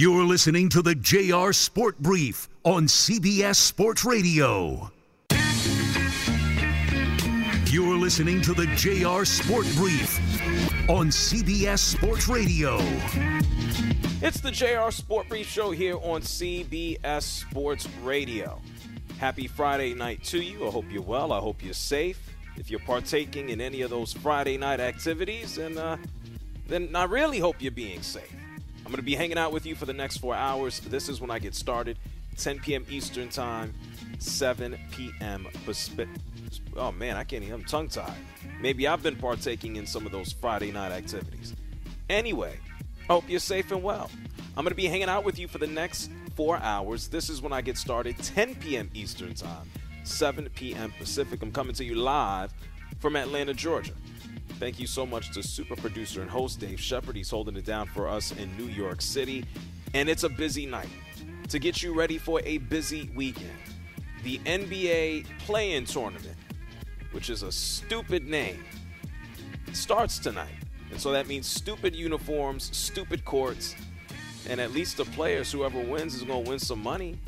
You're listening to the JR Sport Brief on CBS Sports Radio. You're listening to the JR Sport Brief on CBS Sports Radio. It's the JR Sport Brief Show here on CBS Sports Radio. Happy Friday night to you. I hope you're well. I hope you're safe. If you're partaking in any of those Friday night activities, and uh, then I really hope you're being safe. I'm going to be hanging out with you for the next four hours. This is when I get started 10 p.m. Eastern Time, 7 p.m. Pacific oh man, I can't even, I'm tongue tied. Maybe I've been partaking in some of those Friday night activities. Anyway, hope you're safe and well. I'm going to be hanging out with you for the next four hours. This is when I get started, 10 p.m. Eastern Time, 7 p.m. Pacific. I'm coming to you live from Atlanta, Georgia. Thank you so much to super producer and host Dave Shepard. He's holding it down for us in New York City. And it's a busy night to get you ready for a busy weekend. The NBA play in tournament which is a stupid name, starts tonight. And so that means stupid uniforms, stupid courts, and at least the players, whoever wins, is going to win some money.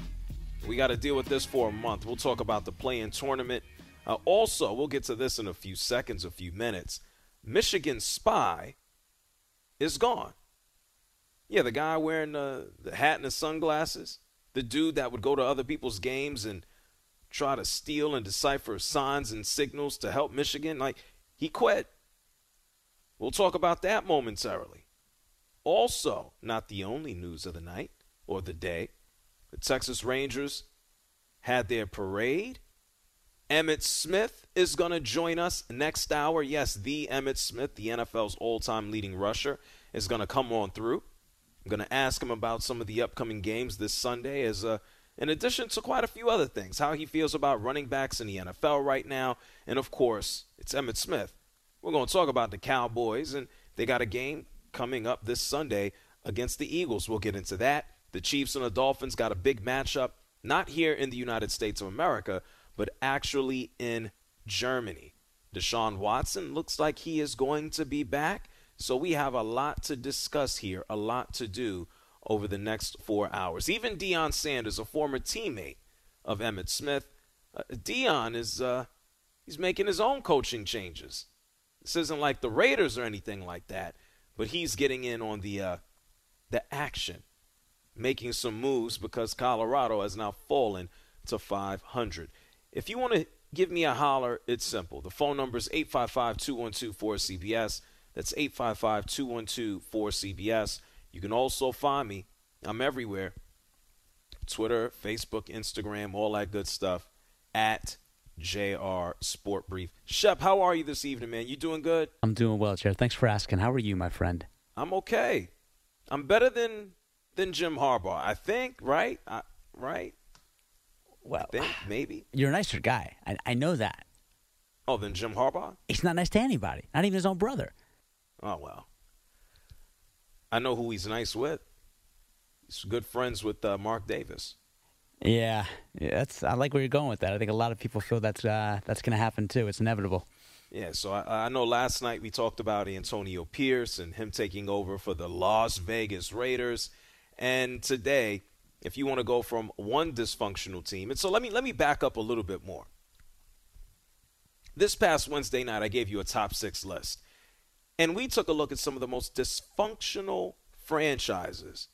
We got to deal with this for a month. We'll talk about the play in tournament. Uh, also, we'll get to this in a few seconds, a few minutes. Michigan Spy is gone. Yeah, the guy wearing the, the hat and the sunglasses, the dude that would go to other people's games and try to steal and decipher signs and signals to help Michigan. Like, he quit. We'll talk about that momentarily. Also, not the only news of the night or the day, the Texas Rangers had their parade. Emmitt Smith is going to join us next hour. Yes, the Emmitt Smith, the NFL's all time leading rusher, is going to come on through. I'm going to ask him about some of the upcoming games this Sunday as uh, in addition to quite a few other things, how he feels about running backs in the NFL right now. And of course, it's Emmitt Smith. We're going to talk about the Cowboys, and they got a game coming up this Sunday against the Eagles. We'll get into that. The Chiefs and the Dolphins got a big matchup, not here in the United States of America, but actually in Germany. Deshaun Watson looks like he is going to be back. So we have a lot to discuss here, a lot to do over the next four hours. Even Deion Sanders, a former teammate of Emmitt Smith, uh, Deion is uh, he's making his own coaching changes. This isn't like the Raiders or anything like that, but he's getting in on the uh, the action, making some moves because Colorado has now fallen to 500. If you want to give me a holler, it's simple. The phone number is 855 212 4CBS. That's 855 212 4CBS. You can also find me. I'm everywhere Twitter, Facebook, Instagram, all that good stuff at JR Sport Brief. Shep, how are you this evening, man? You doing good? I'm doing well, Chair. Thanks for asking. How are you, my friend? I'm okay. I'm better than than Jim Harbaugh, I think. Right? I, right? Well, think, maybe. You're a nicer guy. I, I know that. Oh, than Jim Harbaugh? He's not nice to anybody, not even his own brother. Oh well. I know who he's nice with. He's good friends with uh, Mark Davis. Yeah, yeah, that's. I like where you're going with that. I think a lot of people feel that's uh, that's going to happen too. It's inevitable. Yeah, so I, I, know last night we talked about Antonio Pierce and him taking over for the Las Vegas Raiders, and today, if you want to go from one dysfunctional team, and so let me let me back up a little bit more. This past Wednesday night, I gave you a top six list. And we took a look at some of the most dysfunctional franchises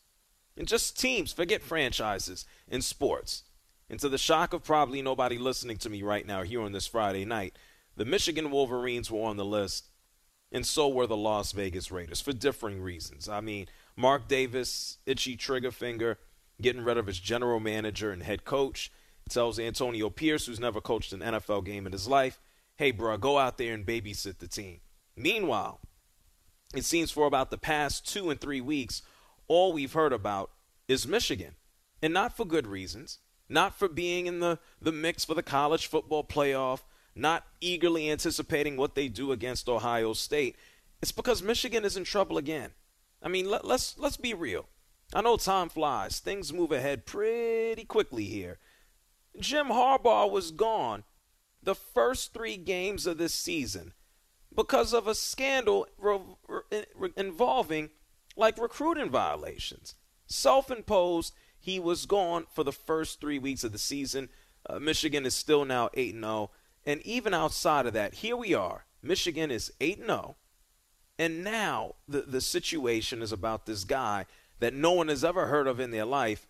and just teams, forget franchises in sports. And to the shock of probably nobody listening to me right now here on this Friday night, the Michigan Wolverines were on the list, and so were the Las Vegas Raiders for differing reasons. I mean, Mark Davis, itchy trigger finger, getting rid of his general manager and head coach, tells Antonio Pierce, who's never coached an NFL game in his life, hey, bro, go out there and babysit the team. Meanwhile, it seems for about the past two and three weeks, all we've heard about is Michigan. And not for good reasons, not for being in the, the mix for the college football playoff, not eagerly anticipating what they do against Ohio State. It's because Michigan is in trouble again. I mean, let, let's let's be real. I know time flies. Things move ahead pretty quickly here. Jim Harbaugh was gone the first three games of this season because of a scandal re- re- involving like recruiting violations. Self imposed, he was gone for the first three weeks of the season. Uh, Michigan is still now 8 0. And even outside of that, here we are. Michigan is 8 0. And now the, the situation is about this guy that no one has ever heard of in their life,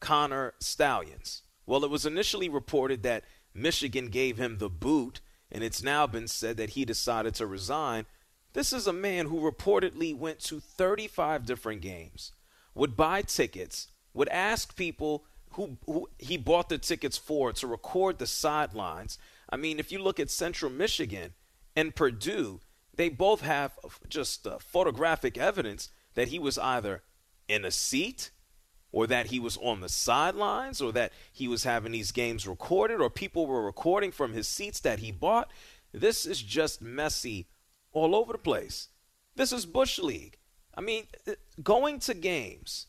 Connor Stalions. Well, it was initially reported that Michigan gave him the boot, and it's now been said that he decided to resign. This is a man who reportedly went to 35 different games, would buy tickets, would ask people who, who he bought the tickets for to record the sidelines. I mean, if you look at Central Michigan and Purdue, they both have just uh, photographic evidence that he was either in a seat or that he was on the sidelines or that he was having these games recorded or people were recording from his seats that he bought. This is just messy all over the place. This is Bush League. I mean, uh, going to games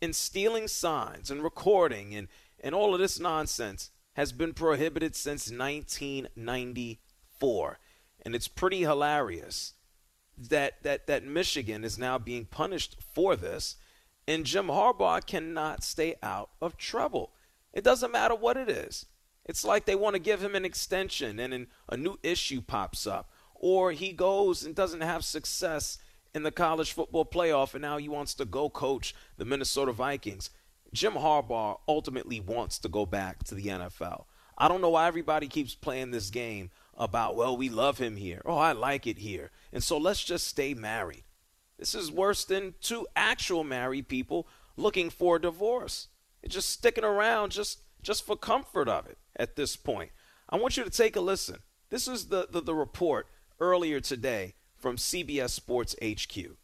and stealing signs and recording and, and all of this nonsense has been prohibited since 1994. And it's pretty hilarious that, that, that Michigan is now being punished for this and Jim Harbaugh cannot stay out of trouble. It doesn't matter what it is. It's like they want to give him an extension and an, a new issue pops up. Or he goes and doesn't have success in the college football playoff and now he wants to go coach the Minnesota Vikings. Jim Harbaugh ultimately wants to go back to the NFL. I don't know why everybody keeps playing this game about, well, we love him here. Oh, I like it here. And so let's just stay married. This is worse than two actual married people looking for a divorce. It's just sticking around just just for comfort of it at this point. I want you to take a listen. This is the, the, the report earlier today from CBS Sports HQ.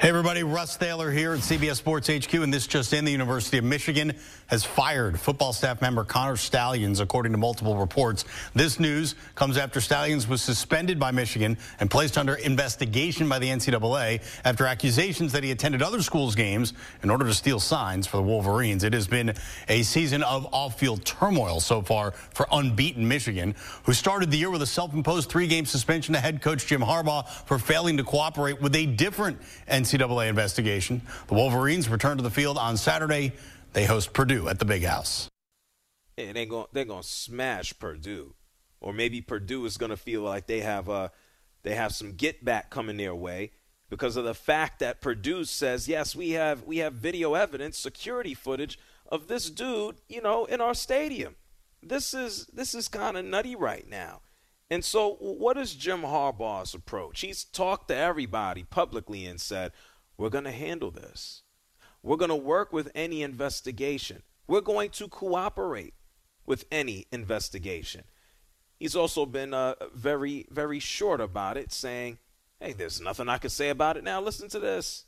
Hey everybody, Russ Thaler here at CBS Sports HQ, and this just in, the University of Michigan has fired football staff member Connor Stalions, according to multiple reports. This news comes after Stalions was suspended by Michigan and placed under investigation by the NCAA after accusations that he attended other schools' games in order to steal signs for the Wolverines. It has been a season of off-field turmoil so far for unbeaten Michigan, who started the year with a self-imposed three-game suspension to head coach Jim Harbaugh for failing to cooperate with a different NCAA investigation. The Wolverines return to the field on Saturday. They host Purdue at the Big House. And they're going they're going to smash Purdue, or maybe Purdue is going to feel like they have a uh, they have some get back coming their way because of the fact that Purdue says yes we have we have video evidence, security footage of this dude, you know, in our stadium. This is this is kind of nutty right now. And so, what is Jim Harbaugh's approach? He's talked to everybody publicly and said, We're going to handle this. We're going to work with any investigation. We're going to cooperate with any investigation. He's also been uh, very, very short about it, saying, Hey, there's nothing I can say about it now. Listen to this.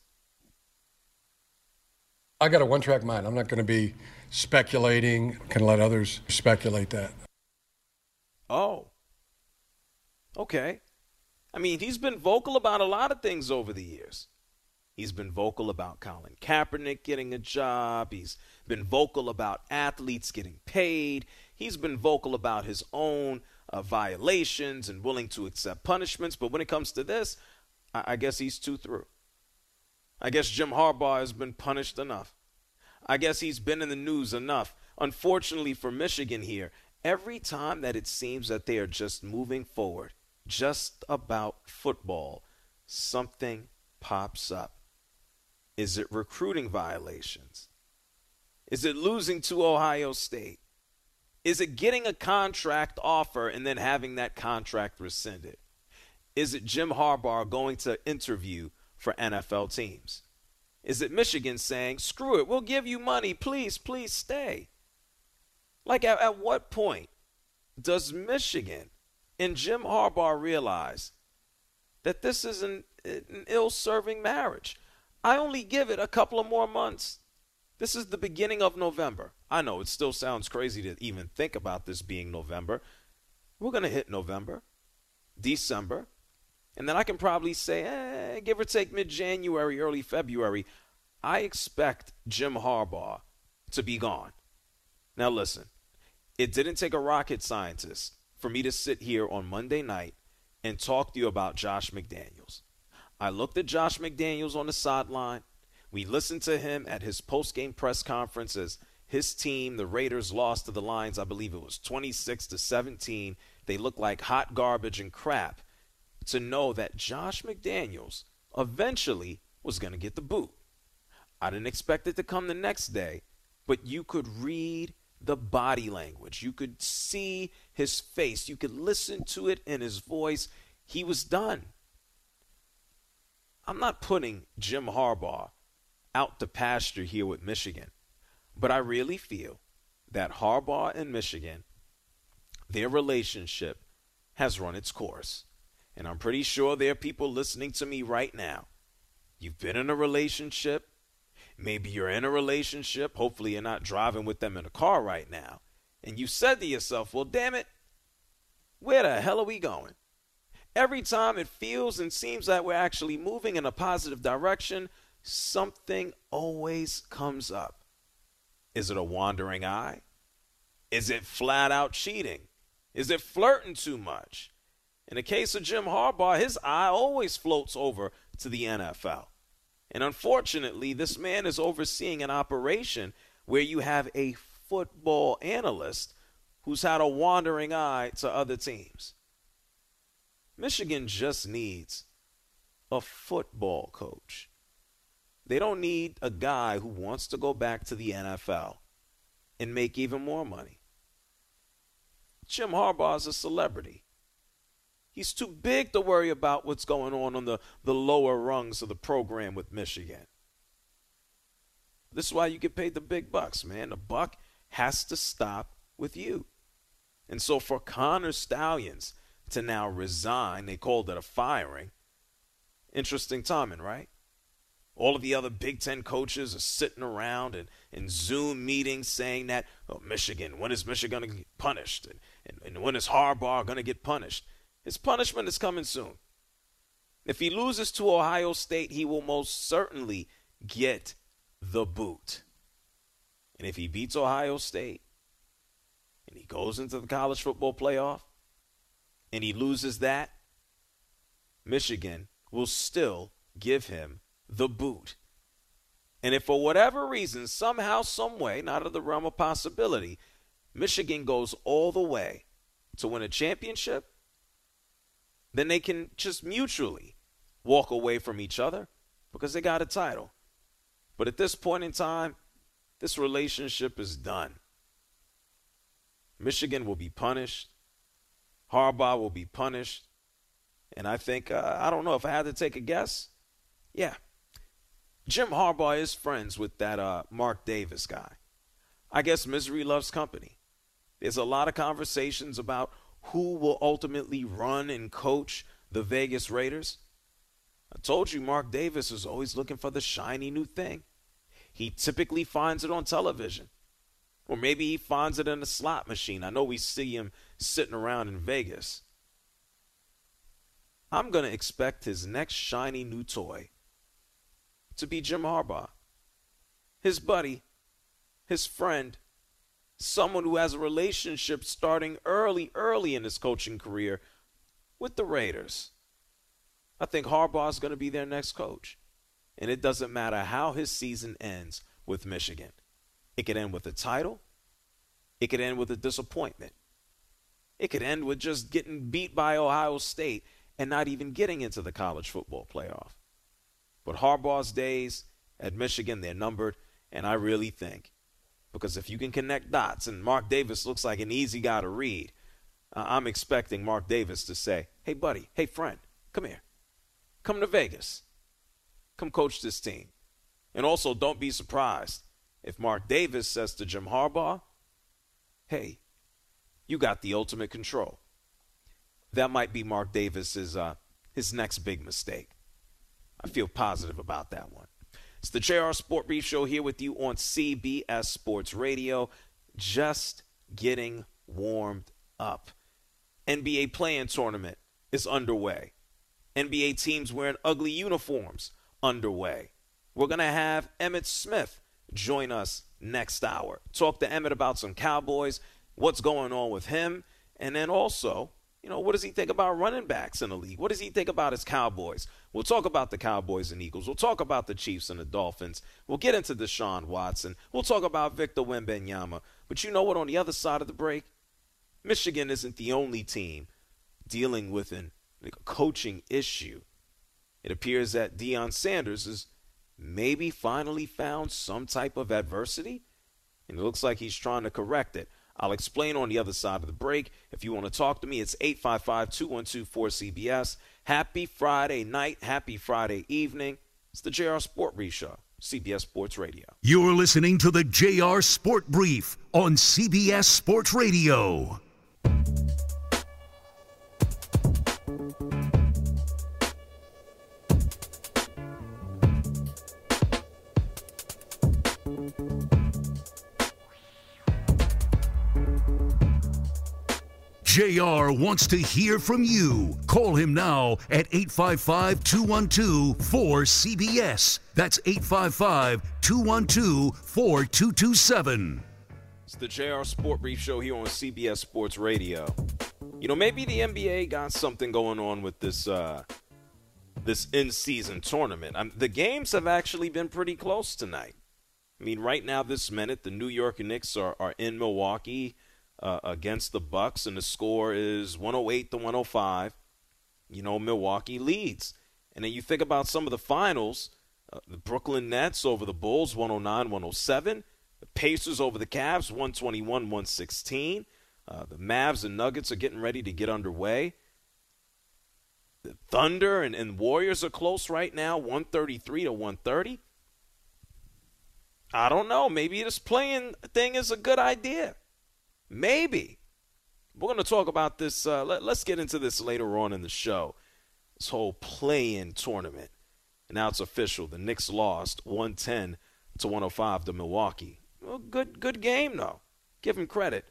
I got a one track mind. I'm not going to be speculating, can let others speculate that. Oh. Okay. I mean, he's been vocal about a lot of things over the years. He's been vocal about Colin Kaepernick getting a job. He's been vocal about athletes getting paid. He's been vocal about his own uh, violations and willing to accept punishments. But when it comes to this, I, I guess he's too through. I guess Jim Harbaugh has been punished enough. I guess he's been in the news enough. Unfortunately for Michigan here, every time that it seems that they are just moving forward, just about football, something pops up. Is it recruiting violations? Is it losing to Ohio State? Is it getting a contract offer and then having that contract rescinded? Is it Jim Harbaugh going to interview for NFL teams? Is it Michigan saying, screw it, we'll give you money, please, please stay? Like, at, at what point does Michigan and Jim Harbaugh realize that this is an, an ill serving marriage? I only give it a couple of more months. This is the beginning of November. I know it still sounds crazy to even think about this being November. We're going to hit November, December, and then I can probably say, eh, give or take mid January, early February, I expect Jim Harbaugh to be gone. Now, listen, it didn't take a rocket scientist for me to sit here on Monday night and talk to you about Josh McDaniels. I looked at Josh McDaniels on the sideline. We listened to him at his post-game press conference as his team, the Raiders, lost to the Lions. I believe it was 26 to 17. They looked like hot garbage and crap. To know that Josh McDaniels eventually was going to get the boot. I didn't expect it to come the next day, but you could read the body language. You could see his face. You could listen to it in his voice. He was done. I'm not putting Jim Harbaugh out to pasture here with Michigan, but I really feel that Harbaugh and Michigan, their relationship has run its course. And I'm pretty sure there are people listening to me right now. You've been in a relationship. Maybe you're in a relationship. Hopefully, you're not driving with them in a car right now. And you said to yourself, well, damn it, where the hell are we going? Every time it feels and seems that we're actually moving in a positive direction, something always comes up. Is it a wandering eye? Is it flat out cheating? Is it flirting too much? In the case of Jim Harbaugh, his eye always floats over to the NFL. And unfortunately, this man is overseeing an operation where you have a football analyst who's had a wandering eye to other teams. Michigan just needs a football coach. They don't need a guy who wants to go back to the NFL and make even more money. Jim Harbaugh is a celebrity. He's too big to worry about what's going on on the, the lower rungs of the program with Michigan. This is why you get paid the big bucks, man. The buck has to stop with you. And so for Connor Stalions to now resign. They called it a firing. Interesting timing, right? All of the other Big Ten coaches are sitting around and in Zoom meetings saying that, oh, Michigan, when is Michigan going to get punished? And, and, and when is Harbaugh going to get punished? His punishment is coming soon. If he loses to Ohio State, he will most certainly get the boot. And if he beats Ohio State and he goes into the college football playoff, and he loses that, Michigan will still give him the boot. And if for whatever reason, somehow, some way, not of the realm of possibility, Michigan goes all the way to win a championship, then they can just mutually walk away from each other because they got a title. But at this point in time, this relationship is done. Michigan will be punished. Harbaugh will be punished. And I think, uh, I don't know if I had to take a guess. Yeah. Jim Harbaugh is friends with that uh, Mark Davis guy. I guess misery loves company. There's a lot of conversations about who will ultimately run and coach the Vegas Raiders. I told you Mark Davis is always looking for the shiny new thing. He typically finds it on television. Or maybe he finds it in a slot machine. I know we see him sitting around in Vegas. I'm going to expect his next shiny new toy to be Jim Harbaugh. His buddy, his friend, someone who has a relationship starting early, early in his coaching career with the Raiders. I think Harbaugh is going to be their next coach. And it doesn't matter how his season ends with Michigan. It could end with a title. It could end with a disappointment. It could end with just getting beat by Ohio State and not even getting into the college football playoff. But Harbaugh's days at Michigan. They're numbered, and I really think because if you can connect dots, and Mark Davis looks like an easy guy to read, uh, I'm expecting Mark Davis to say, "Hey, buddy, hey, friend, come here, come to Vegas, come coach this team," and also don't be surprised if Mark Davis says to Jim Harbaugh, "Hey, you got the ultimate control." That might be Mark Davis's uh, his next big mistake. I feel positive about that one. It's the JR Sport Brief Show here with you on CBS Sports Radio. Just getting warmed up. NBA playing tournament is underway. NBA teams wearing ugly uniforms underway. We're going to have Emmitt Smith join us next hour. Talk to Emmitt about some Cowboys, what's going on with him, and then also you know, what does he think about running backs in the league? What does he think about his Cowboys? We'll talk about the Cowboys and Eagles. We'll talk about the Chiefs and the Dolphins. We'll get into Deshaun Watson. We'll talk about Victor Wembanyama. But you know what? On the other side of the break, Michigan isn't the only team dealing with an, a coaching issue. It appears that Deion Sanders has maybe finally found some type of adversity, and it looks like he's trying to correct it. I'll explain on the other side of the break. If you want to talk to me, it's 855 212 4CBS. Happy Friday night. Happy Friday evening. It's the JR Sport Brief Show, CBS Sports Radio. You're listening to the JR Sport Brief on CBS Sports Radio. JR wants to hear from you. Call him now at 855 212 4CBS. That's 855 212 4227. It's the JR Sport Brief Show here on CBS Sports Radio. You know, maybe the NBA got something going on with this uh, this in-season tournament. Um, the games have actually been pretty close tonight. I mean, right now, this minute, the New York Knicks are, are in Milwaukee uh, against the Bucks, and the score is 108 to 105. You know, Milwaukee leads. And then you think about some of the finals uh, the Brooklyn Nets over the Bulls, 109 107. The Pacers over the Cavs, 121 116. Uh, the Mavs and Nuggets are getting ready to get underway. The Thunder and, and Warriors are close right now, 133 to 130. I don't know. Maybe this playing thing is a good idea. Maybe. We're going to talk about this. Uh, let, us get into this later on in the show. This whole play in tournament. And now it's official. The Knicks lost 110 to 105 to Milwaukee. Well, good, good game, though. Give them credit.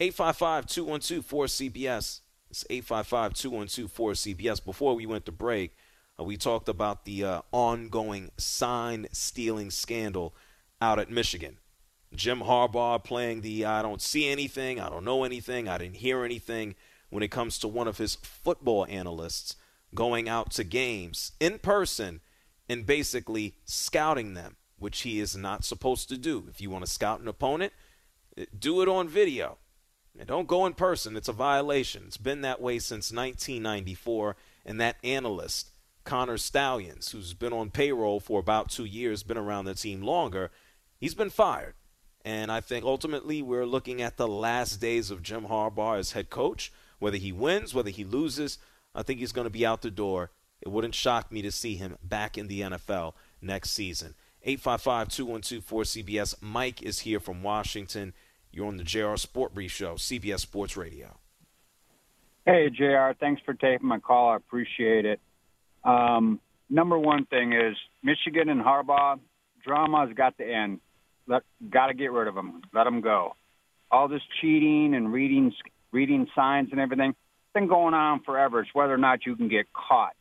855 212 4CBS. It's 855 212 4CBS. Before we went to break, uh, we talked about the uh, ongoing sign stealing scandal out at Michigan. Jim Harbaugh playing the I don't see anything, I don't know anything, I didn't hear anything when it comes to one of his football analysts going out to games in person and basically scouting them, which he is not supposed to do. If you want to scout an opponent, eh, do it on video. And don't go in person. It's a violation. It's been that way since 1994. And that analyst, Connor Stalions, who's been on payroll for about two years, been around the team longer, he's been fired. And I think ultimately we're looking at the last days of Jim Harbaugh as head coach. Whether he wins, whether he loses, I think he's going to be out the door. It wouldn't shock me to see him back in the NFL next season. 855 212 4CBS. Mike is here from Washington. You're on the JR Sport Brief Show, CBS Sports Radio. Hey, JR. Thanks for taking my call. I appreciate it. Um, number one thing is Michigan and Harbaugh, drama's got to end. Let got to get rid of them. Let them go. All this cheating and reading reading signs and everything been going on forever. It's whether or not you can get caught.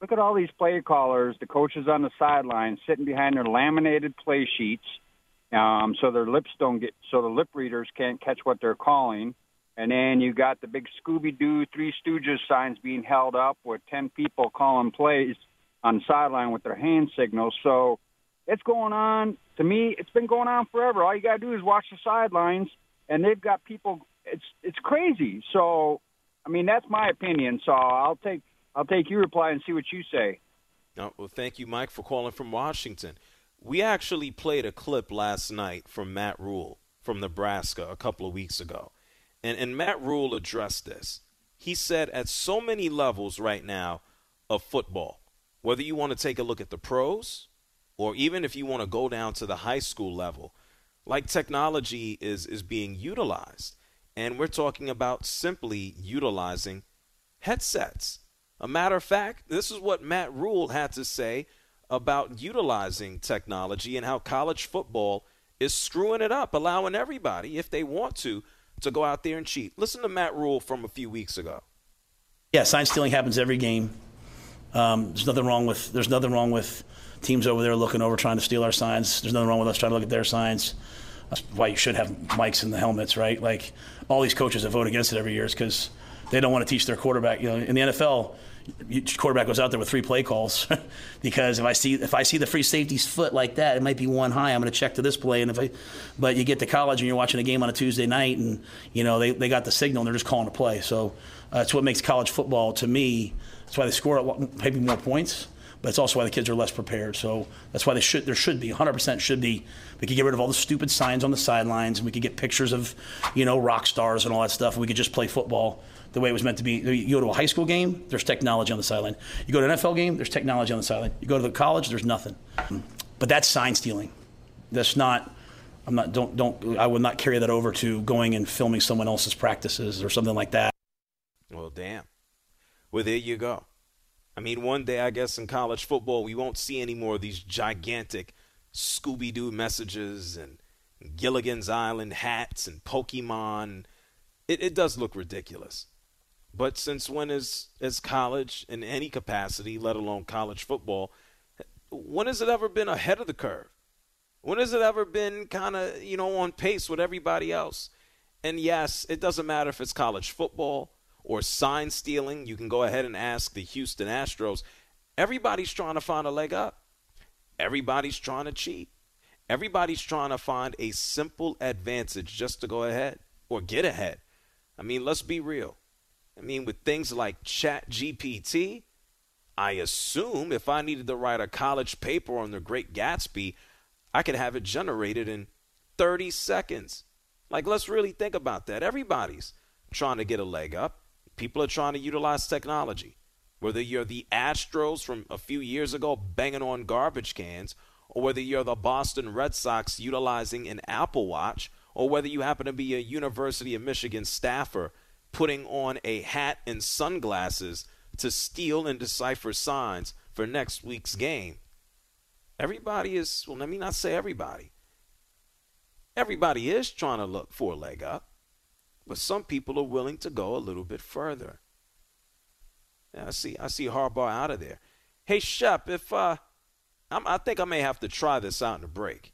Look at all these play callers, the coaches on the sideline sitting behind their laminated play sheets, um, so their lips don't get, so the lip readers can't catch what they're calling. And then you got the big Scooby Doo Three Stooges signs being held up with ten people calling plays on the sideline with their hand signals. So it's going on. To me, it's been going on forever. All you got to do is watch the sidelines, and they've got people. It's it's crazy. So, I mean, that's my opinion. So I'll take I'll take your reply and see what you say. well, thank you, Mike, for calling from Washington. We actually played a clip last night from Matt Rhule from Nebraska a couple of weeks ago. And, and Matt Rhule addressed this. He said at so many levels right now of football, whether you want to take a look at the pros or even if you want to go down to the high school level, like technology is, is being utilized. And we're talking about simply utilizing headsets. A matter of fact, this is what Matt Rhule had to say about utilizing technology and how college football is screwing it up, allowing everybody, if they want to, to go out there and cheat. Listen to Matt Rhule from a few weeks ago. Yeah, sign stealing happens every game. Um, there's nothing wrong with there's nothing wrong with teams over there looking over trying to steal our signs. There's nothing wrong with us trying to look at their signs. That's why you should have mics in the helmets, right? Like all these coaches that vote against it every year is because they don't want to teach their quarterback. You know, in the NFL, quarterback goes out there with three play calls because if I see if I see the free safety's foot like that, it might be one high. I'm going to check to this play, and if I, but you get to college and you're watching a game on a Tuesday night, and you know they, they got the signal and they're just calling a play. So uh, that's what makes college football to me. That's why they score maybe more points, but it's also why the kids are less prepared. So that's why they should there should be 100% should be. We could get rid of all the stupid signs on the sidelines, and we could get pictures of you know rock stars and all that stuff. We could just play football the way it was meant to be. You go to a high school game, there's technology on the sideline. You go to an NFL game, there's technology on the sideline. You go to the college, there's nothing. But that's sign stealing. That's not. I'm not. Don't don't. I would not carry that over to going and filming someone else's practices or something like that. Well, damn. Well, there you go. I mean, one day I guess in college football we won't see any more of these gigantic Scooby Doo messages and Gilligan's Island hats and Pokemon. It, it does look ridiculous. But since when is is college in any capacity, let alone college football, when has it ever been ahead of the curve? When has it ever been kind of, you know, on pace with everybody else? And yes, it doesn't matter if it's college football or sign stealing. You can go ahead and ask the Houston Astros. Everybody's trying to find a leg up. Everybody's trying to cheat. Everybody's trying to find a simple advantage just to go ahead or get ahead. I mean, let's be real. I mean, with things like Chat GPT, I assume if I needed to write a college paper on the Great Gatsby, I could have it generated in 30 seconds. Like, let's really think about that. Everybody's trying to get a leg up. People are trying to utilize technology. Whether you're the Astros from a few years ago banging on garbage cans, or whether you're the Boston Red Sox utilizing an Apple Watch, or whether you happen to be a University of Michigan staffer putting on a hat and sunglasses to steal and decipher signs for next week's game. Everybody is, well, let me not say everybody. Everybody is trying to look for a leg up, but some people are willing to go a little bit further. Yeah, I see. I see Harbaugh out of there. Hey, Shep, if uh, I'm, I think I may have to try this out in a break.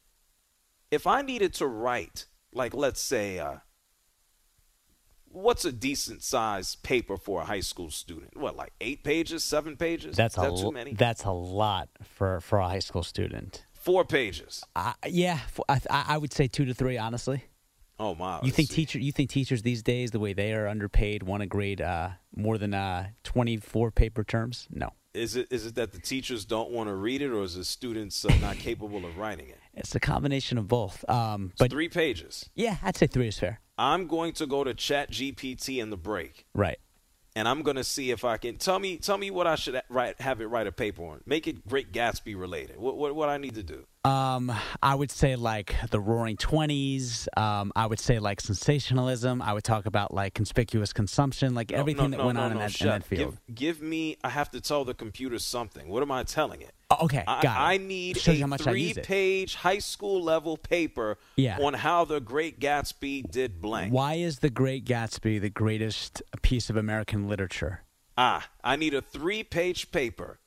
If I needed to write, like, let's say, uh, what's a decent size paper for a high school student? What, like eight pages, seven pages? That's Is a too many. That's a lot for for a high school student. Four pages. Uh, yeah, I, I would say two to three, honestly. Oh my! You think teacher? You think teachers these days, the way they are underpaid, want to grade uh, more than uh, twenty four paper terms? No. Is it is it that the teachers don't want to read it, or is the students uh, not capable of writing it? It's a combination of both. Um, It's but three pages. yeah, I'd say three is fair. I'm going to go to Chat GPT in the break, Right. and I'm going to see if I can tell me tell me what I should write, have it write a paper on. Make it Great Gatsby related. What what, what I need to do? Um, I would say like the Roaring Twenties. Um, I would say like sensationalism. I would talk about like conspicuous consumption, like No, everything no, that no, went on in, that, in that field. Give, give me. I have to tell the computer something. What am I telling it? Oh, okay, I, got it. I need a you how much I three-page high school level paper Yeah. on how the Great Gatsby did blank. Why is The Great Gatsby the greatest piece of American literature? Ah, I need a three-page paper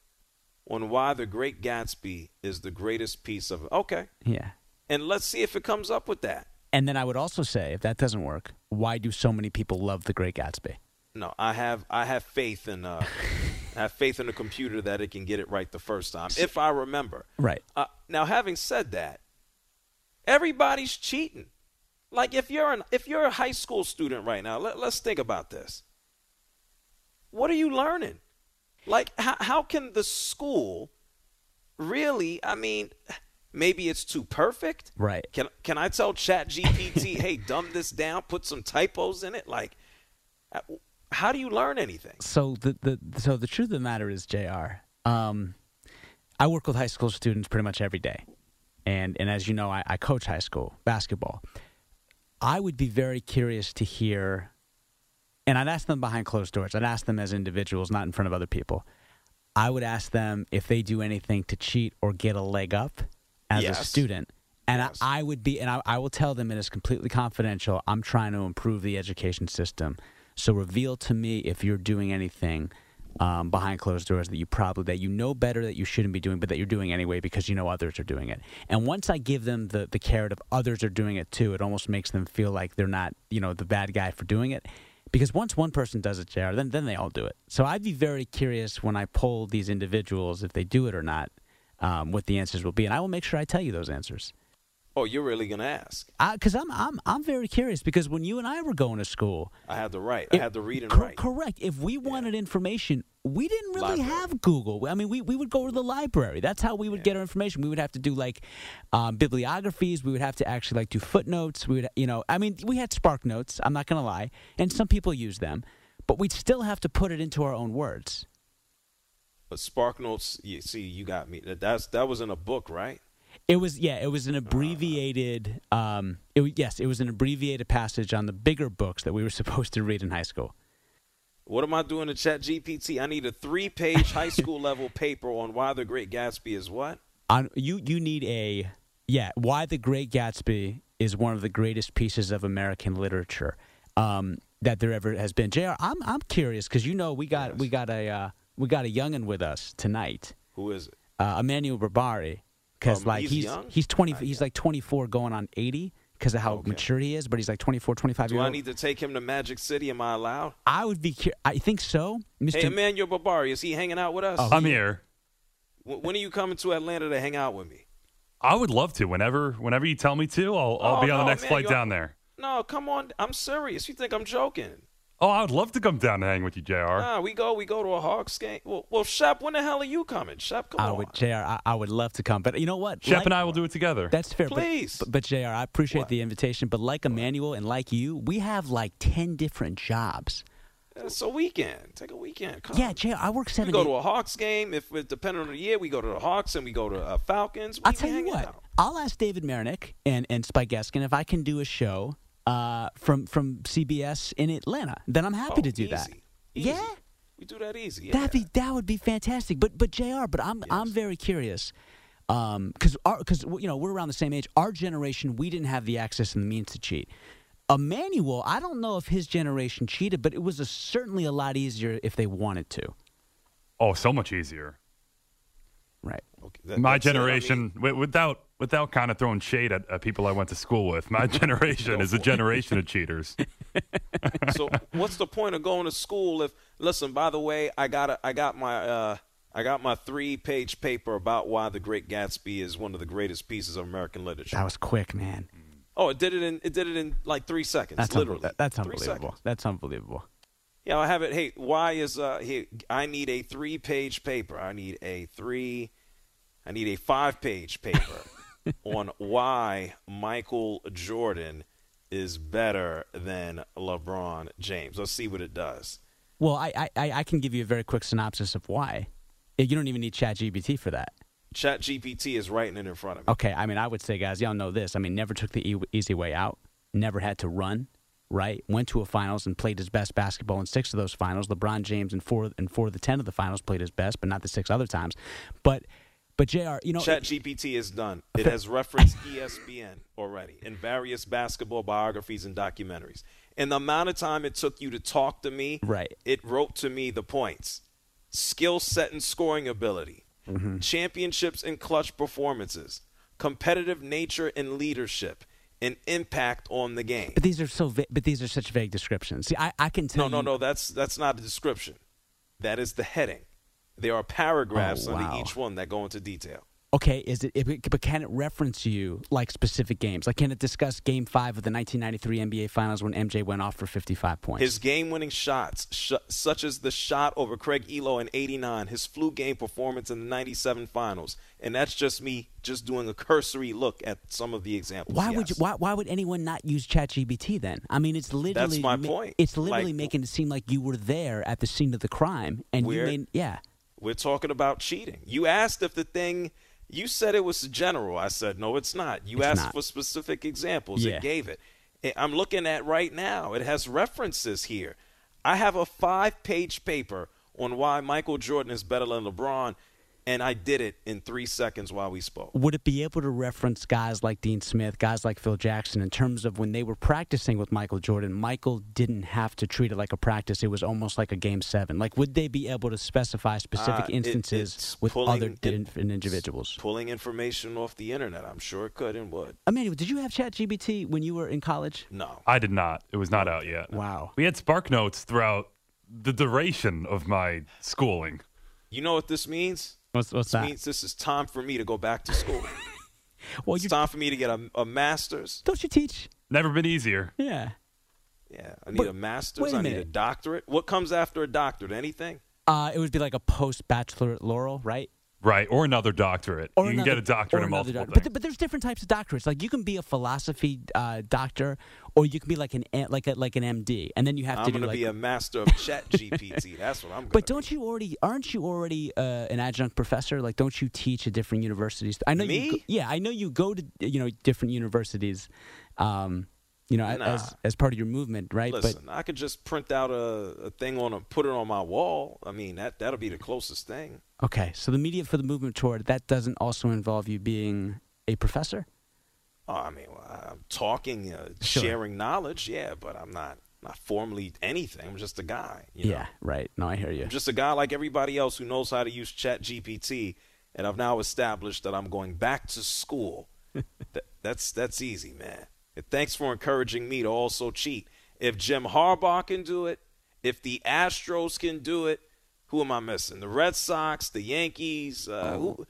on why the Great Gatsby is the greatest piece of. Okay, Yeah. and let's see if it comes up with that. And then I would also say, if that doesn't work, why do so many people love The Great Gatsby? No, I have I have faith in uh, I have faith in the computer that it can get it right the first time if I remember. Right. Uh, now, having said that, everybody's cheating. Like if you're an if you're a high school student right now, let, let's think about this. What are you learning? Like how how can the school really? I mean, maybe it's too perfect. Right. Can can I tell Chat GPT, hey, dumb this down, put some typos in it? Like, uh, how do you learn anything? So the the so the truth of the matter is, Jr. Um, I work with high school students pretty much every day, and and as you know, I, I coach high school basketball. I would be very curious to hear, and I'd ask them behind closed doors. I'd ask them as individuals, not in front of other people. I would ask them if they do anything to cheat or get a leg up as a student. And Yes. I, I would be, and I, I will tell them it is completely confidential. I'm trying to improve the education system. So reveal to me if you're doing anything um, behind closed doors that you probably that you know better that you shouldn't be doing, but that you're doing anyway because you know others are doing it. And once I give them the the carrot of others are doing it too, it almost makes them feel like they're not you know the bad guy for doing it. Because once one person does it, JR, then then they all do it. So I'd be very curious when I poll these individuals if they do it or not, um, what the answers will be, and I will make sure I tell you those answers. Oh, you're really gonna ask? Because I'm I'm I'm very curious. Because when you and I were going to school, I had to write. I had to read and cor- write. Correct. If we wanted information, we didn't really Library. have Google. I mean, we, we would go to the library. That's how we would get our information. We would have to do like um, bibliographies. We would have to actually like do footnotes. We would, you know, I mean, we had Spark Notes. I'm not going to lie, and some people use them, but we'd still have to put it into our own words. But Spark Notes, you see, you got me. That's that was in a book, right? It was yeah, it was an abbreviated. Um, it, yes, it was an abbreviated passage on the bigger books that we were supposed to read in high school. What am I doing to Chat GPT? I need a three-page high school level paper on why the Great Gatsby is what? on you you need a yeah why the great gatsby is one of the greatest pieces of american literature um, that there ever has been jr i'm i'm curious because you know we got we got a uh, we got a youngin with us tonight Who is it? uh, emmanuel barbari because Um, like he's he's young? he's 20 he's like 24 going on 80 because of how Okay. mature he is but he's like 24 25 Do years I old need to take him to Magic City? Am I allowed? i would be cur- i think so mr Hey, Emmanuel Barbari, is he hanging out with us? Oh, I'm here. Wh- When are you coming to Atlanta to hang out with me? I would love to. Whenever whenever you tell me to, I'll I'll Oh, be on the next man, flight down there. No, come on. I'm serious. You think I'm joking? Oh, I would love to come down and hang with you, Jr. Nah, we go. We go to a Hawks game. Well, well, Shep, when the hell are you coming? Shep, come I on. would, Jr. I, I would love to come, but you know what? Shep Like- and I will do it together. That's fair. but- Please. But, but, JR, I appreciate What? the invitation. But like Emmanuel and like you, we have like 10 different jobs. It's a weekend. Take a weekend. Come. Yeah, JR, I work seven. We seven go to a Hawks game. If it depending on the year, we go to the Hawks and we go to uh, Falcons. We I'll tell you what, out. I'll ask David Marinick and, and Spike Eskin if I can do a show uh, from, from CBS in Atlanta. Then I'm happy Oh, to do that. easy. Easy. Yeah. we do that easy. Yeah. That'd be that would be fantastic. But but Jr. But I'm I'm very curious because because you know we're around the same age. Our generation we didn't have the access and the means to cheat. Emmanuel, I don't know if his generation cheated, but it was a, certainly a lot easier if they wanted to. oh, so much easier. Right. Okay, that- my that's it. I generation, mean, wi- without without kind of throwing shade at, at people I went to school with, my generation is a generation of cheaters. so what's the point of going to school if listen by the way i got a, i got my uh i got my three page paper about why the great gatsby is one of the greatest pieces of american literature. That was quick, man. oh it did it in it did it in like three seconds That's literally. unbel- that's unbelievable. That's unbelievable. yeah i have it. Hey why is uh here i need a three page paper. I need a three i need a five page paper on why michael jordan is better than lebron james let's see what it does Well, I, I- I can give you a very quick synopsis of why. You don't even need ChatGPT for that. Chat GPT is writing it in front of me. Okay, I mean, I would say, guys, y'all know this. I mean, never took the e- easy way out. Never had to run. Right, went to a finals and played his best basketball in six of those finals. LeBron James in four in four of the ten of the finals played his best, but not the six other times. But but Jr. You know, Chat GPT is done. It has referenced ESPN already in various basketball biographies and documentaries. And the amount of time it took you to talk to me, Right. it wrote to me the points. Skill set and scoring ability, Mm-hmm. championships and clutch performances, competitive nature and leadership, and impact on the game. but these are so va- but these are such vague descriptions. See, I, I can tell No, no, you- no. That's that's not a description. That is the heading. There are paragraphs Oh, wow. under each one that go into detail. Okay, is it, it? But can it reference you like specific games? Like, can it discuss Game Five of the 1993 NBA Finals when MJ went off for 55 points? His game-winning shots, sh- such as the shot over Craig Ehlo in '89, his flu game performance in the '97 Finals, and that's just me just doing a cursory look at some of the examples. Why yes. would you, why why would anyone not use ChatGPT then? I mean, it's literally that's my ma- point. It's literally Like- making it seem like you were there at the scene of the crime, and you made yeah. We're talking about cheating. You asked if the thing. You said it was general. I said no, it's not. You It's asked not. for specific examples. Yeah. It gave it. I'm looking at right now. It has references here. I have a five-page paper on why Michael Jordan is better than LeBron, and I did it in three seconds while we spoke. Would it be able to reference guys like Dean Smith, guys like Phil Jackson, in terms of when they were practicing with Michael Jordan? Michael didn't have to treat it like a practice; it was almost like a game seven. Like, would they be able to specify specific Uh, it- instances it's with pulling- other it- different individuals? Pulling information off the internet. I'm sure it could and would. Emmanuel, did you have ChatGPT when you were in college? No. I did not. It was not out yet. Wow. We had Spark Notes throughout the duration of my schooling. You know what this means? What's, what's This that? means this is time for me to go back to school. well, it's time for me to get a, a master's. Don't you teach? Never been easier. Yeah. Yeah, I need But a master's. wait a I need a doctorate. What comes after a doctorate? Anything? Uh, it would be like a post bachelorate laurel, right? Right. Or another doctorate. Or you can get a doctorate in multiple doctor- things. But, th- but there's different types of doctorates. Like you can be a philosophy uh, doctor, or you can be like an like a, like an MD, and then you have I'm to going do to like. be a master of Chat GPT. That's what I'm going but don't you already? Aren't you already uh, an adjunct professor? Like, don't you teach at different universities? I know you. Me? Go, yeah, I know you go to you know different universities. Um, you know, Nah. as as part of your movement, right? Listen, I could just print out a, a thing on a put it on my wall. I mean, that that'll be the closest thing. Okay, so the media for the movement tour that doesn't also involve you being a professor. Oh, I mean, I'm talking, uh, Sure. sharing knowledge, yeah, but I'm not not formally anything. I'm just a guy. You know? Yeah, right. No, I hear you. I'm just a guy like everybody else who knows how to use Chat GPT, and I've now established that I'm going back to school. That- that's that's easy, man. And thanks for encouraging me to also cheat. If Jim Harbaugh can do it, if the Astros can do it, who am I missing? The Red Sox, the Yankees, uh, who,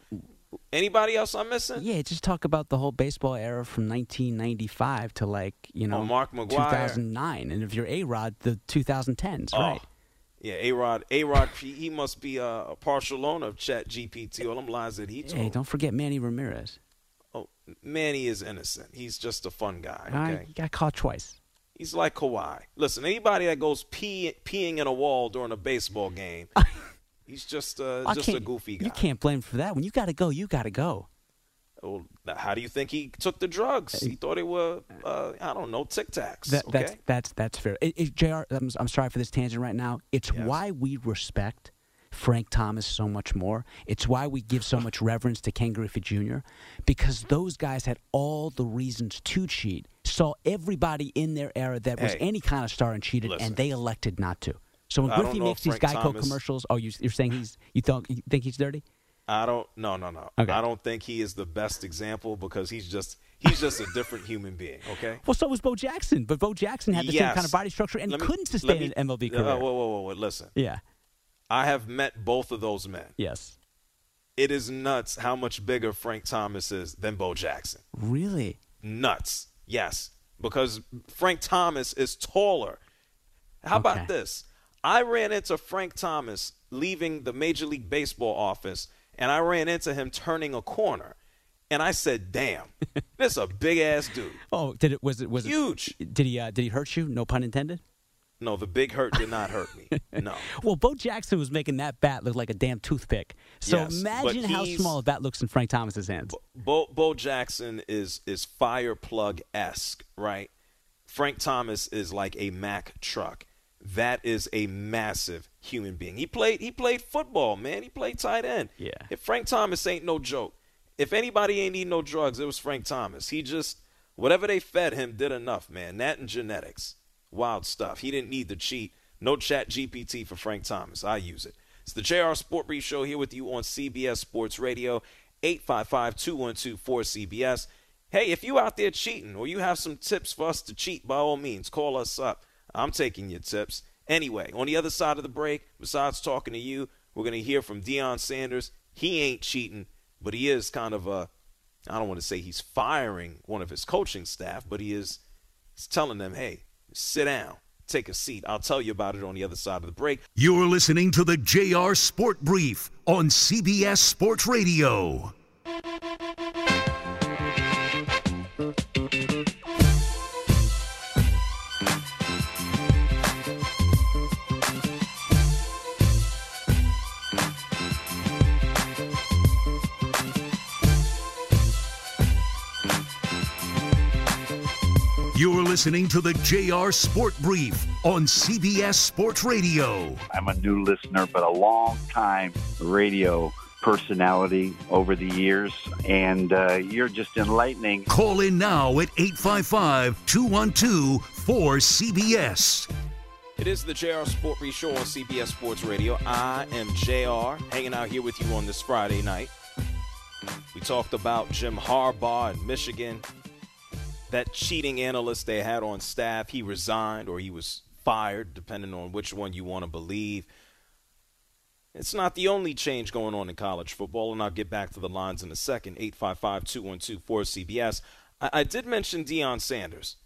anybody else I'm missing? Yeah, just talk about the whole baseball era from 1995 to like you oh, know Oh, Mark McGwire. 2009, and if you're A Rod, the 2010s, Oh, right? Yeah, A Rod, A Rod, he, must be uh, a, a partial owner of Chat GPT. All them lies that he told. Hey, don't forget Manny Ramirez. Oh, Manny is innocent. He's just a fun guy. All right, Okay, he got caught twice. he's like Kawhi. Listen, anybody that goes pee, peeing in a wall during a baseball game, he's just uh, I just a goofy guy. You can't blame him for that. When you got to go, you got to go. Well, how do you think he took the drugs? He thought it were, uh, I don't know, Tic Tacs. That, okay, That's that's that's fair. It, it, Jr. I'm, I'm sorry for this tangent right now. It's why we respect Frank Thomas so much more. It's why we give so much reverence to Ken Griffey Jr. Because those guys had all the reasons to cheat. Saw everybody in their era that was Hey, any kind of star and cheated, listen. and they elected not to. So when Griffey makes these Geico Thomas- commercials, oh, you, you're saying he's you think you think he's dirty? I don't. No, no, no. Okay. I don't think he is the best example because he's just he's just a different human being. Okay. Well, so was Bo Jackson, but Bo Jackson had the same kind of body structure and me- couldn't sustain me- an MLB uh, career. whoa, whoa, whoa, whoa! Listen, yeah. I have met both of those men. Yes. It is nuts how much bigger Frank Thomas is than Bo Jackson. Really? Nuts. Yes, because Frank Thomas is taller. How Okay. about this? I ran into Frank Thomas leaving the Major League Baseball office, and I ran into him turning a corner, and I said, "Damn, this is a big ass dude." Oh, did it was it was Huge. It, did he uh, did he hurt you? No pun intended. No, the big hurt did not hurt me. No. Well, Bo Jackson was making that bat look like a damn toothpick. So Yes, imagine how small a bat looks in Frank Thomas's hands. Bo, Bo Jackson is is fire plug esque, right? Frank Thomas is like a Mack truck. That is a massive human being. He played he played football, man. He played tight end. Yeah. If Frank Thomas ain't no joke. If anybody ain't need no drugs, it was Frank Thomas. He just whatever they fed him did enough, man. That and genetics. Wild stuff. He didn't need to cheat. No chat GPT for Frank Thomas. I use it. It's the JR Sport Brief Show here with you on CBS Sports Radio, 855-212-4CBS. Hey, if you out there cheating or you have some tips for us to cheat, by all means, call us up. I'm taking your tips. Anyway, on the other side of the break, besides talking to you, we're going to hear from Deion Sanders. He ain't cheating. but he is kind of a I don't want to say he's firing one of his coaching staff, but he is he's telling them, "Hey, sit down, take a seat. I'll tell you about it on the other side of the break." You're listening to the JR Sport Brief on CBS Sports Radio. Listening to the JR Sport Brief on CBS Sports Radio. I'm a new listener, but a long time radio personality over the years, and uh, you're just enlightening. Call in now at 855 212 4CBS. It is the JR Sport Brief Show on CBS Sports Radio. I am JR, hanging out here with you on this Friday night. We talked about Jim Harbaugh in Michigan that cheating analyst they had on staff, he resigned or he was fired, depending on which one you want to believe. It's not the only change going on in college football, and I'll get back to the lines in a second. 855 212 4CBS. I did mention Deion Sanders.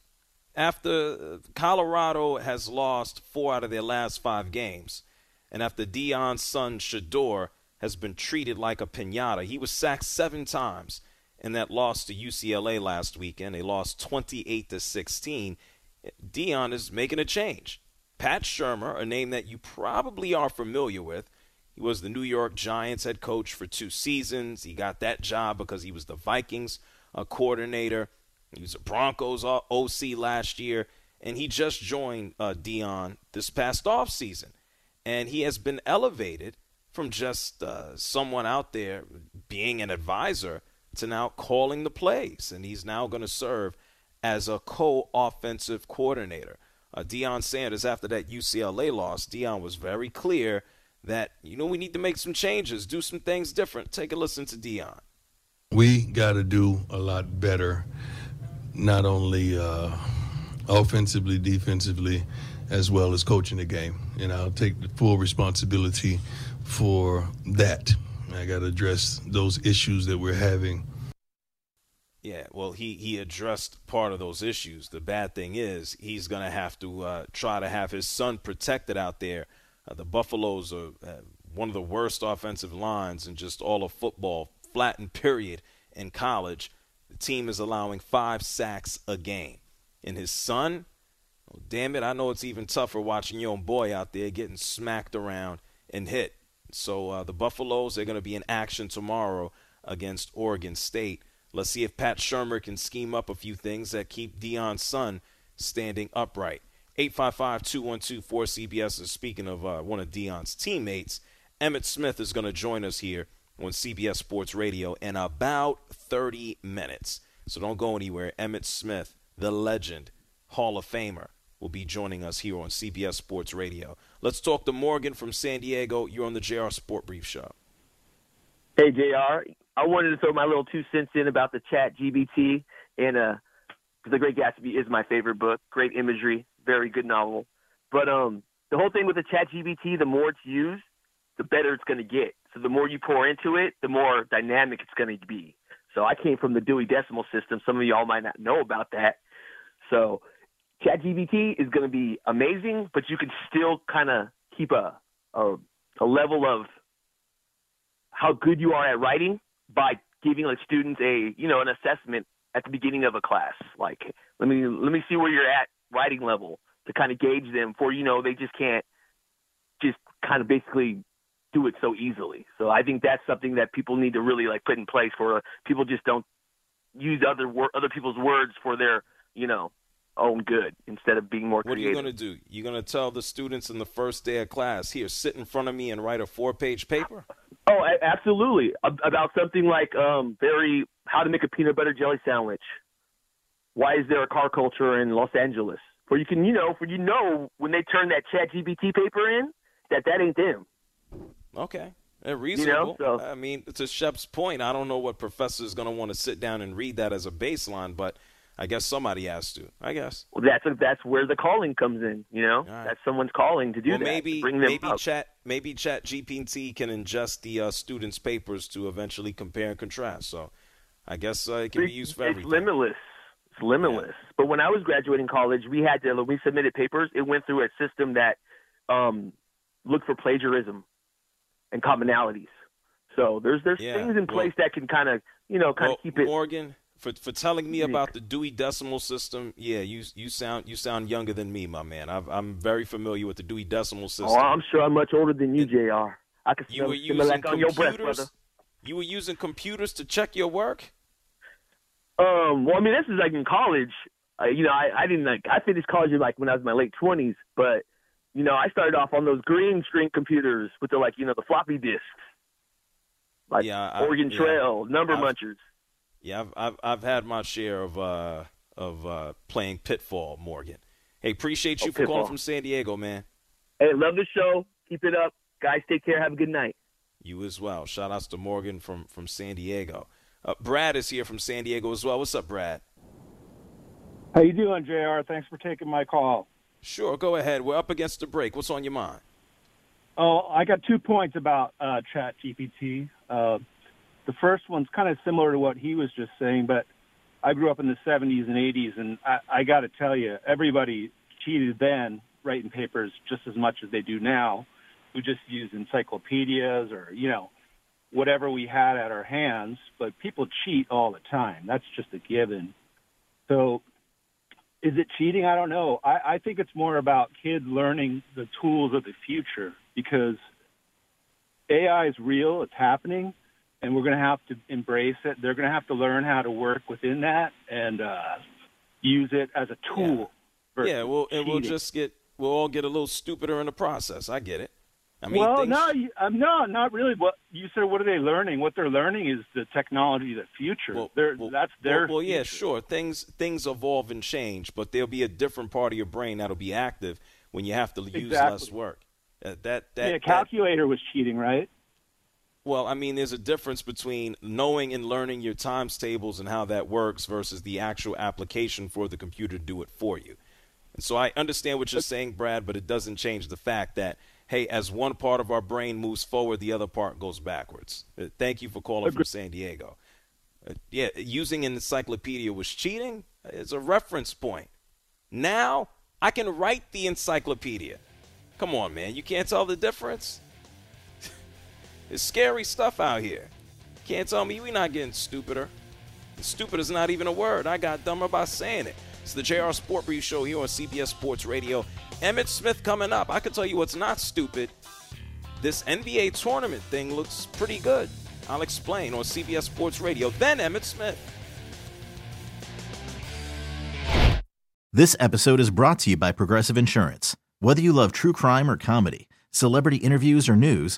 After Colorado has lost four out of their last five games, and after Deion's son Shedeur has been treated like a pinata, he was sacked seven times in that loss to UCLA last weekend. They lost 28 to 16. Deion is making a change. Pat Shurmur, a name that you probably are familiar with. He was the New York Giants head coach for two seasons. He got that job because he was the Vikings uh, coordinator. He was a Broncos OC last year, and he just joined uh, Deion this past off season, and he has been elevated from just uh, someone out there being an advisor to now calling the plays, and he's now going to serve as a co-offensive coordinator. Uh, Deion Sanders, after that UCLA loss, Deion was very clear that you know we need to make some changes, do some things different. Take a listen to Deion. We got to do a lot better, not only uh, offensively, defensively, as well as coaching the game. And I'll take the full responsibility for that. I got to address those issues that we're having. Yeah, well, he, he addressed part of those issues. The bad thing is he's going to have to uh, try to have his son protected out there. Uh, the Buffaloes are uh, one of the worst offensive lines in just all of football, Flat flattened period in college. The team is allowing five sacks a game. And his son, oh, damn it, I know it's even tougher watching your own boy out there getting smacked around and hit. So uh, the Buffaloes, they're going to be in action tomorrow against Oregon State. Let's see if Pat Shurmur can scheme up a few things that keep Deion's son standing upright. 855 212 4CBS is speaking of uh, one of Deion's teammates. Emmitt Smith is going to join us here on CBS Sports Radio in about 30 minutes. So don't go anywhere. Emmitt Smith, the legend, Hall of Famer, will be joining us here on CBS Sports Radio. Let's talk to Morgan from San Diego. You're on the JR Sport Brief Show. Hey, JR. I wanted to throw my little two cents in about the chat GBT and uh The Great Gatsby is my favorite book. Great imagery, very good novel. But um the whole thing with the chat GBT, the more it's used, the better it's gonna get. So the more you pour into it, the more dynamic it's gonna be. So I came from the Dewey Decimal System. Some of y'all might not know about that. So ChatGPT is going to be amazing, but you can still kind of keep a, a a level of how good you are at writing by giving like students a you know an assessment at the beginning of a class. Like let me let me see where you're at writing level to kind of gauge them for you know they just can't just kind of basically do it so easily. So I think that's something that people need to really like put in place for uh, people just don't use other wor- other people's words for their you know own good instead of being more what creative. are you going to do? You're going to tell the students in the first day of class, here, sit in front of me and write a four-page paper? Oh, absolutely. About something like um, very how to make a peanut butter jelly sandwich. Why is there a car culture in Los Angeles? For you can, you know, for you know when they turn that Chat GPT paper in, that that ain't them. Okay. reasonable. You know, so. I mean, to Shep's point, I don't know what professor is going to want to sit down and read that as a baseline, but I guess somebody has to. I guess. Well, that's that's where the calling comes in. You know, right. that's someone's calling to do well, that. maybe bring them maybe up. chat maybe Chat GPT can ingest the uh, students' papers to eventually compare and contrast. So, I guess uh, it can be used for everything. it's everything. limitless. It's limitless. But when I was graduating college, we had to when we submitted papers. It went through a system that um, looked for plagiarism and commonalities. So there's there's Yeah, things in well- place that can kind of you know kind Well, of keep it. Morgan, for for telling me about the Dewey Decimal System, yeah, you you sound you sound younger than me, my man. I've, I'm very familiar with the Dewey Decimal System. Oh, I'm sure I'm much older than you, Jr. I can you smell were the using Similac on your breath, computers. brother. You were using computers to check your work. Um, well, I mean, this is like in college. Uh, you know, I, I didn't like I finished college like when I was in my late twenties, but you know, I started off on those green screen computers with the like you know the floppy disks, like Yeah, I- Oregon yeah. Trail, number I've- munchers. Yeah, I've I've, I've had my share of uh of uh playing Pitfall, Morgan. Hey, appreciate you Oh, for calling from San Diego, man. Hey, love the show. Keep it up, guys. Take care. Have a good night. You as well. Shout outs to Morgan from from San Diego. Uh, Brad is here from San Diego as well. What's up, Brad? How you doing, Jr.? Thanks for taking my call. Sure, go ahead. We're up against the break. What's on your mind? Oh, I got two points about uh, Chat GPT. Uh, the first one's kind of similar to what he was just saying, but I grew up in the 70s and 80s, and I, I got to tell you, everybody cheated then writing papers just as much as they do now. We just used encyclopedias or, you know, whatever we had at our hands, but people cheat all the time. That's just a given. So is it cheating? I don't know. I, I think it's more about kids learning the tools of the future because AI is real, it's happening, and we're going to have to embrace it. They're going to have to learn how to work within that and uh, use it as a tool. versus Yeah, well, and we'll just get we'll all get a little stupider in the process. I get it. I mean, well, no, you- um, no, not really. What you said, what are they learning? What they're learning is the technology, of the future. they're, that's their. Well, well, yeah, sure. Things things evolve and change, but there'll be a different part of your brain that'll be active when you have to use Exactly. less work. Uh, that that, yeah, that calculator was cheating, right? Well, I mean, there's a difference between knowing and learning your times tables and how that works versus the actual application for the computer to do it for you. And so I understand what you're saying, Brad, but it doesn't change the fact that hey, as one part of our brain moves forward, the other part goes backwards. Uh, thank you for calling from San Diego. Uh, yeah, using an encyclopedia was cheating. It's a reference point. Now I can write the encyclopedia. Come on, man. You can't tell the difference. It's scary stuff out here. Can't tell me we're not getting stupider. Stupid is not even a word. I got dumber by saying it. It's the JR Sport Brief Show here on CBS Sports Radio. Emmitt Smith coming up. I can tell you what's not stupid. This NBA tournament thing looks pretty good. I'll explain on CBS Sports Radio. Then Emmitt Smith. This episode is brought to you by Progressive Insurance. Whether you love true crime or comedy, celebrity interviews or news,